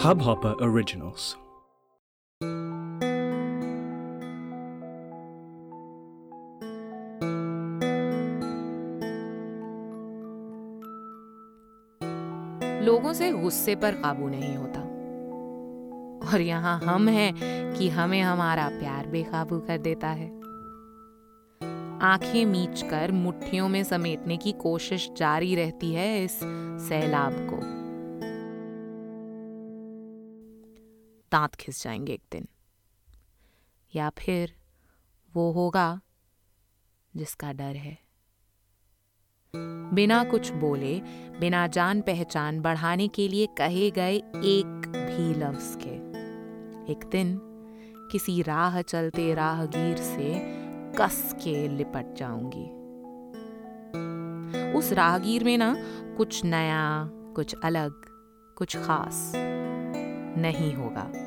Hubhopper Originals. लोगों से गुस्से पर काबू नहीं होता। और यहाँ हम हैं कि हमें हमारा प्यार बेकाबू कर देता है। आँखें मीच कर मुट्ठियों में समेटने की कोशिश जारी रहती है इस सैलाब को। दांत खिस जाएँगे एक दिन। या फिर वो होगा जिसका डर है। बिना कुछ बोले, बिना जान पहचान बढ़ाने के लिए कहे गए एक भी लफ्ज के, एक दिन किसी राह चलते राहगीर से कस के लिपट जाऊँगी। उस राहगीर में ना कुछ नया, कुछ अलग, कुछ खास नहीं होगा।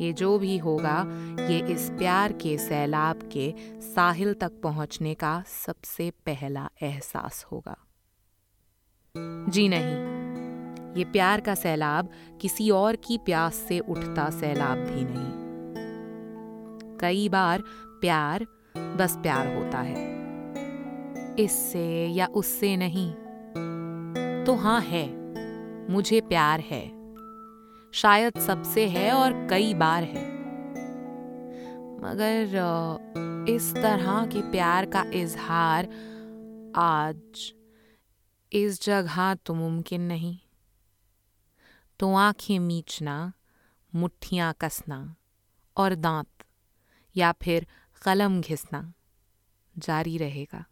ये जो भी होगा, ये इस प्यार के सैलाब के साहिल तक पहुँचने का सबसे पहला एहसास होगा। जी नहीं, ये प्यार का सैलाब किसी और की प्यास से उठता सैलाब भी नहीं। कई बार प्यार बस प्यार होता है। इससे या उससे नहीं। तो हाँ है, मुझे प्यार है। शायद सबसे है और कई बार है। मगर इस तरह के प्यार का इजहार आज इस जगह तो मुमकिन नहीं। तो आँखें मीचना, मुट्ठियाँ कसना और दांत या फिर कलम घिसना जारी रहेगा।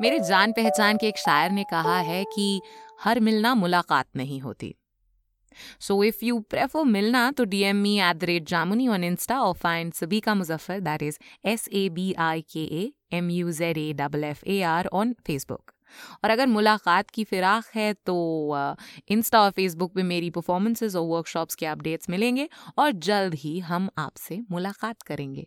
मेरे जान पहचान के एक शायर ने कहा है कि हर मिलना मुलाकात नहीं होती। सो इफ़ यू प्रेफर मिलना तो D M me at the rate Jamuni on Insta और फाइंड सभी का Muzaffar that is S A B I K A M U Z A double F A R on Facebook और अगर मुलाकात की फिराक है तो इंस्टा और फेसबुक पे मेरी परफॉर्मेंसेज और वर्कशॉप्स के अपडेट्स मिलेंगे और जल्द ही हम आपसे मुलाकात करेंगे।